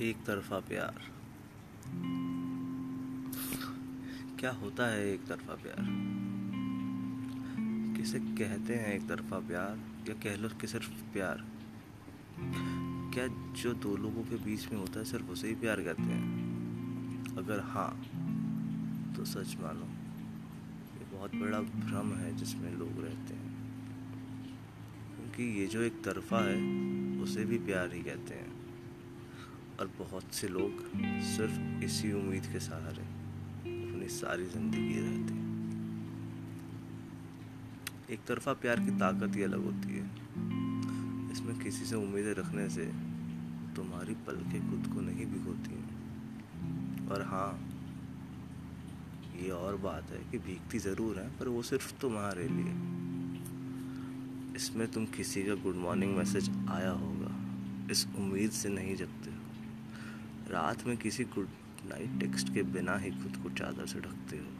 एक तरफा प्यार। क्या होता है एक तरफा प्यार? किसे कहते हैं एक तरफा प्यार? या कह लो कि सिर्फ़ प्यार? क्या जो दो लोगों के बीच में होता है सिर्फ़ उसे ही प्यार कहते हैं? अगर हाँ तो सच मानो, ये बहुत बड़ा भ्रम है जिसमें लोग रहते हैं। क्योंकि ये जो एक तरफा है, उसे भी प्यार ही कहते हैं। और बहुत से लोग सिर्फ़ इसी उम्मीद के सहारे अपनी सारी ज़िंदगी रहते हैं। एक तरफा प्यार की ताकत ही अलग होती है। इसमें किसी से उम्मीदें रखने से तुम्हारी पलकें खुद को नहीं भिगोती हैं। और हाँ ये और बात है कि भीगती ज़रूर है, पर वो सिर्फ़ तुम्हारे लिए। इसमें तुम किसी का गुड मॉर्निंग मैसेज आया होगा। इस उम्मीद से नहीं जगते। रात में किसी गुड नाइट टेक्स्ट के बिना ही खुद को चादर से ढकते हो।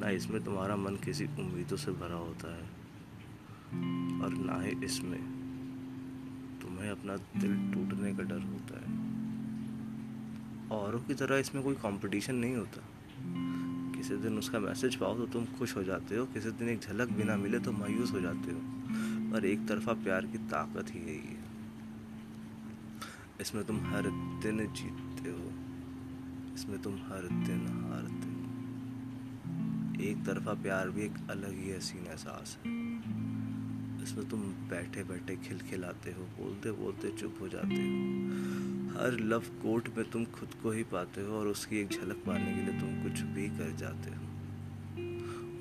ना इसमें तुम्हारा मन किसी उम्मीदों से भरा होता है, और ना ही इसमें तुम्हें अपना दिल टूटने का डर होता है। औरों की तरह इसमें कोई कंपटीशन नहीं होता। किसी दिन उसका मैसेज पाओ तो तुम खुश हो जाते हो, किसी दिन एक झलक बिना मिले तो मायूस हो जाते हो। पर एक तरफा प्यार की ताकत ही है इसमें तुम हर दिन जीतते हो। इसमें तुम हर दिन हारते हो। एक तरफा प्यार भी एक अलग ही हसीन एहसास है। इसमें तुम बैठे बैठे खिलखिलाते हो बोलते बोलते चुप हो जाते हो। हर लव कोट में तुम खुद को ही पाते हो और उसकी एक झलक पाने के लिए तुम कुछ भी कर जाते हो।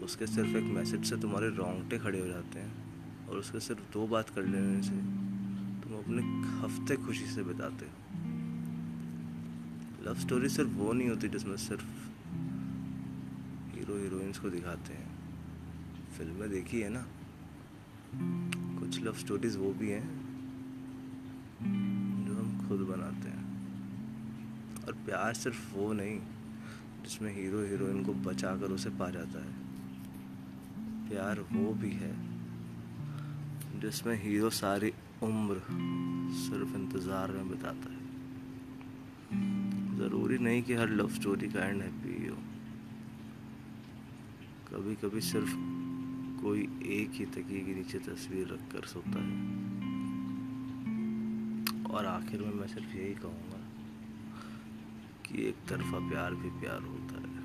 उसके सिर्फ़ एक मैसेज से तुम्हारे रोंगटे खड़े हो जाते हैं और उसके सिर्फ़ दो बात कर लेने से तुम अपने हफ़्ते खुशी से बिताते हो। लव स्टोरी सिर्फ़ वो नहीं होती जिसमें सिर्फ़ हीरो हीरोइंस को दिखाते हैं। फ़िल्में देखी है ना? कुछ लव स्टोरीज वो भी हैं जो हम खुद बनाते हैं। और प्यार सिर्फ़ वो नहीं, जिसमें हीरो हीरोइन को बचा कर उसे पा जाता है। प्यार वो भी है जिसमें हीरो सारी उम्र सिर्फ़ इंतज़ार में बिताता है। ज़रूरी नहीं कि हर लव स्टोरी का एंड हैप्पी हो कभी कभी सिर्फ़ कोई एक ही तकिए के नीचे तस्वीर रख कर सोता है। और आखिर में मैं सिर्फ़ यही कहूँगा कि एक तरफा प्यार भी प्यार होता है।